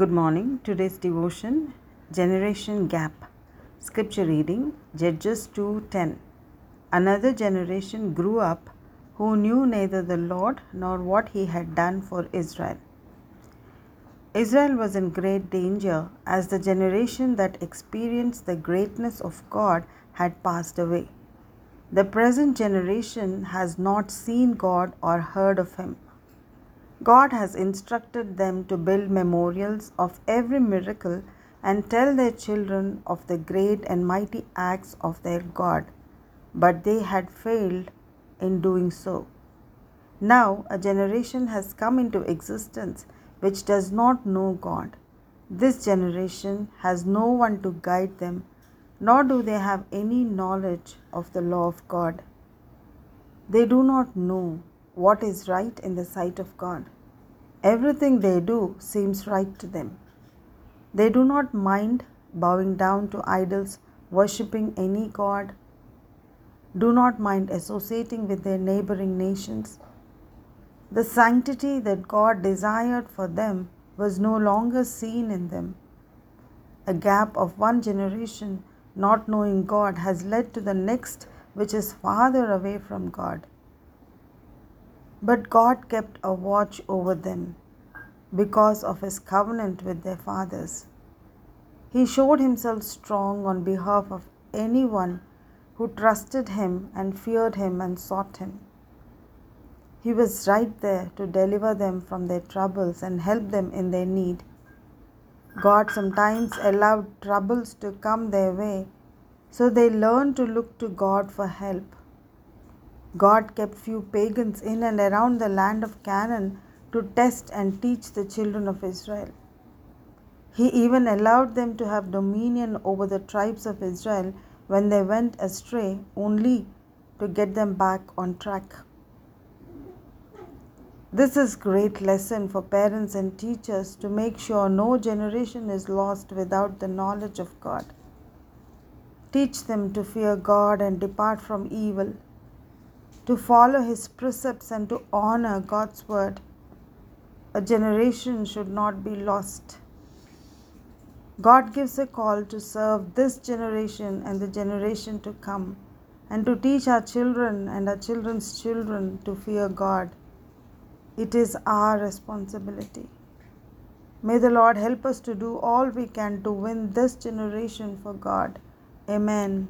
Good morning. Today's devotion Generation Gap. Scripture reading Judges 2:10. Another generation grew up who knew neither the Lord nor what he had done for Israel. Israel was in great danger as the generation that experienced the greatness of God had passed away. The present generation has not seen God or heard of him. God has instructed them to build memorials of every miracle and tell their children of the great and mighty acts of their God, but they had failed in doing so. Now a generation has come into existence which does not know God. This generation has no one to guide them, nor do they have any knowledge of the law of God. They do not know what is right in the sight of God. Everything they do seems right to them. They do not mind bowing down to idols, worshipping any god, do not mind associating with their neighboring nations. The sanctity that God desired for them was no longer seen in them. A gap of one generation not knowing God has led to the next, which is farther away from God. But God kept a watch over them because of his covenant with their fathers. He showed himself strong on behalf of anyone who trusted him and feared him and sought him. He was right there to deliver them from their troubles and help them in their need. God sometimes allowed troubles to come their way so they learned to look to God for help. God kept few pagans in and around the land of Canaan to test and teach the children of Israel. He even allowed them to have dominion over the tribes of Israel when they went astray, only to get them back on track. This is great lesson for parents and teachers to make sure no generation is lost without the knowledge of God. Teach them to fear God and depart from evil to follow His precepts and to honor God's word. A generation should not be lost. God gives a call to serve this generation and the generation to come, and to teach our children and our children's children to fear God. It is our responsibility. May the Lord help us to do all we can to win this generation for God. Amen.